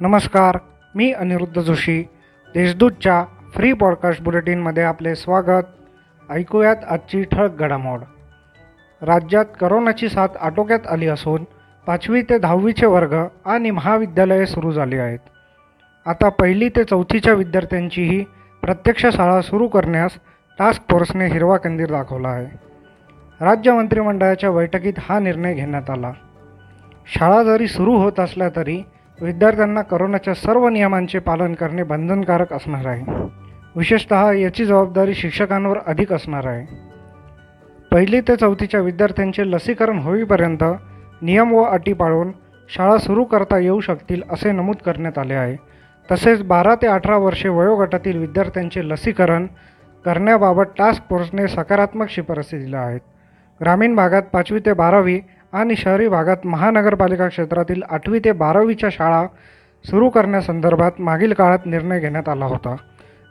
नमस्कार मी अनिरुद्ध जोशी. देशदूतच्या फ्री पॉडकास्ट बुलेटिनमध्ये आपले स्वागत. ऐकूयात आजची ठळक घडामोड. राज्यात करोनाची साथ आटोक्यात आली असून पाचवी ते दहावीचे वर्ग आणि महाविद्यालये सुरू झाली आहेत. आता पहिली ते चौथीच्या विद्यार्थ्यांचीही प्रत्यक्ष शाळा सुरू करण्यास टास्क फोर्सने हिरवा कंदीर दाखवला आहे. राज्य मंत्रिमंडळाच्या बैठकीत हा निर्णय घेण्यात आला. शाळा जरी सुरू होत असल्या तरी विद्यार्थ्यांना करोनाच्या सर्व नियमांचे पालन करणे बंधनकारक असणार आहे. विशेषतः याची जबाबदारी शिक्षकांवर अधिक असणार आहे. पहिली ते चौथीच्या विद्यार्थ्यांचे लसीकरण होईपर्यंत नियम व अटी पाळून शाळा सुरू करता येऊ शकतील असे नमूद करण्यात आले आहे. तसेच बारा ते अठरा वर्षे वयोगटातील विद्यार्थ्यांचे लसीकरण करण्याबाबत टास्क फोर्सने सकारात्मक शिफारसी दिल्या आहेत. ग्रामीण भागात पाचवी ते बारावी आणि शहरी भागात महानगरपालिका क्षेत्रातील आठवी ते बारावीच्या शाळा सुरू करण्यासंदर्भात मागील काळात निर्णय घेण्यात आला होता.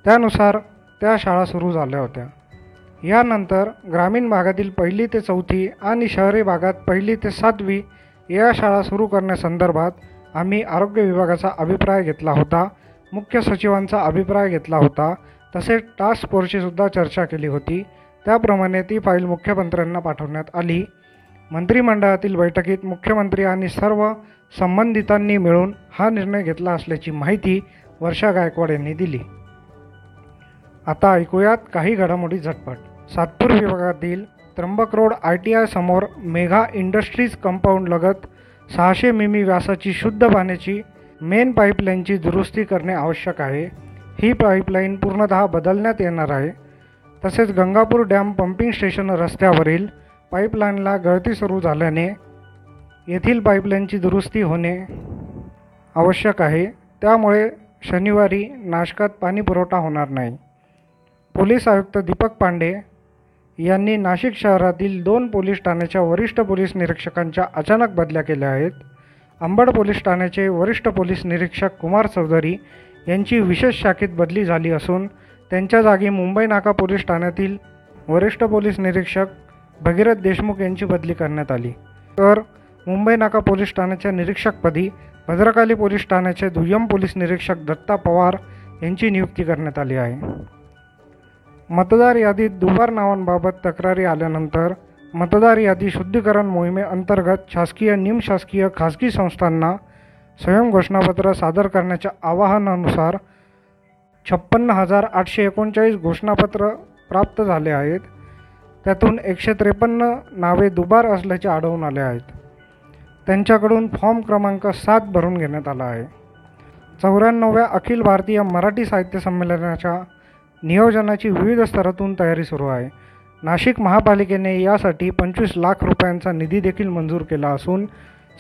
त्यानुसार त्या शाळा सुरू झाल्या होत्या. यानंतर ग्रामीण भागातील पहिली ते चौथी आणि शहरी भागात पहिली ते सातवी या शाळा सुरू करण्यासंदर्भात आम्ही आरोग्य विभागाचा अभिप्राय घेतला होता मुख्य सचिवांचा अभिप्राय घेतला होता तसेच टास्क फोर्सची सुद्धा चर्चा केली होती. त्याप्रमाणे ती फाईल मुख्यमंत्र्यांना पाठवण्यात आली. मंत्रिमंडळातील बैठकीत मुख्यमंत्री आणि सर्व संबंधितांनी मिळून हा निर्णय घेतला असल्याची माहिती वर्षा गायकवाड यांनी दिली. आता ऐकूयात काही घडामोडी झटपट. सातपूर विभागातील Trimbak road I T I समोर मेघा इंडस्ट्रीज कंपाऊंड लगत सहाशे मिमी व्यासाची शुद्ध पाण्याची मेन पाईपलाईनची दुरुस्ती करणे आवश्यक आहे. ही पाईपलाईन पूर्णतः बदलण्यात येणार आहे. तसेच गंगापूर डॅम पंपिंग स्टेशन रस्त्यावरील पाईपलाईनला गळती सुरू झाल्याने येथील पाईपलाईनची दुरुस्ती होणे आवश्यक आहे. त्यामुळे शनिवारी नाशकात पाणी पुरवठा होणार नाही. पोलीस आयुक्त दीपक पांडे यांनी नाशिक शहरातील दोन पोलीस ठाण्याच्या वरिष्ठ पोलीस निरीक्षकांच्या अचानक बदल्या केल्या आहेत. अंबड पोलीस ठाण्याचे वरिष्ठ पोलीस निरीक्षक कुमार चौधरी यांची विशेष शाखेत बदली झाली असून त्यांच्या जागी मुंबई नाका पोलीस ठाण्यातील वरिष्ठ पोलीस निरीक्षक भगीरथ देशमुख यांची बदली करण्यात आली. तर मुंबई नाका पोलीस ठाण्याच्या निरीक्षकपदी भद्रकाली पोलीस ठाण्याचे दुय्यम पोलीस निरीक्षक दत्ता पवार यांची नियुक्ती करण्यात आली आहे. मतदार यादीत दुबार नावांबाबत तक्रारी आल्यानंतर मतदार यादी शुद्धीकरण मोहिमेअंतर्गत शासकीय निमशासकीय खाजगी संस्थांना स्वयं घोषणापत्र सादर करण्याच्या आवाहनानुसार छप्पन्न हजार आठशे एकोणचाळीस घोषणापत्र प्राप्त झाले आहेत. त्यातून एकशे त्रेपन्न नावे दुबार असल्याचे आढळून आले आहेत. त्यांच्याकडून फॉर्म क्रमांक सात भरून घेण्यात आला आहे. चौऱ्याण्णव्या अखिल भारतीय मराठी साहित्य संमेलनाच्या नियोजनाची विविध स्तरातून तयारी सुरू आहे. नाशिक महापालिकेने यासाठी पंचवीस लाख रुपयांचा निधी देखील मंजूर केला असून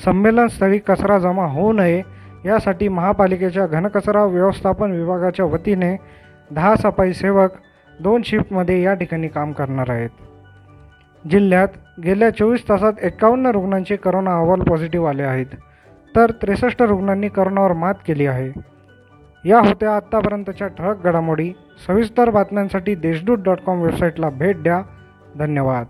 संमेलनस्थळी कचरा जमा होऊ नये यासाठी महापालिकेच्या घनकचरा व्यवस्थापन विभागाच्या वतीने दहा सफाई सेवक दोन शिफ्टमध्ये या ठिकाणी काम करणार आहेत. जिल्ह्यात गेल्या चोवीस तासात एकावन्न रुग्णांचे करोना अहवाल पॉझिटिव्ह आले आहेत तर त्रेसष्ट रुग्णांनी करोनावर मात केली आहे. या होत्या आत्तापर्यंतच्या ठळक घडामोडी. सविस्तर बातम्यांसाठी देशदूत डॉट कॉम वेबसाईटला भेट द्या. धन्यवाद.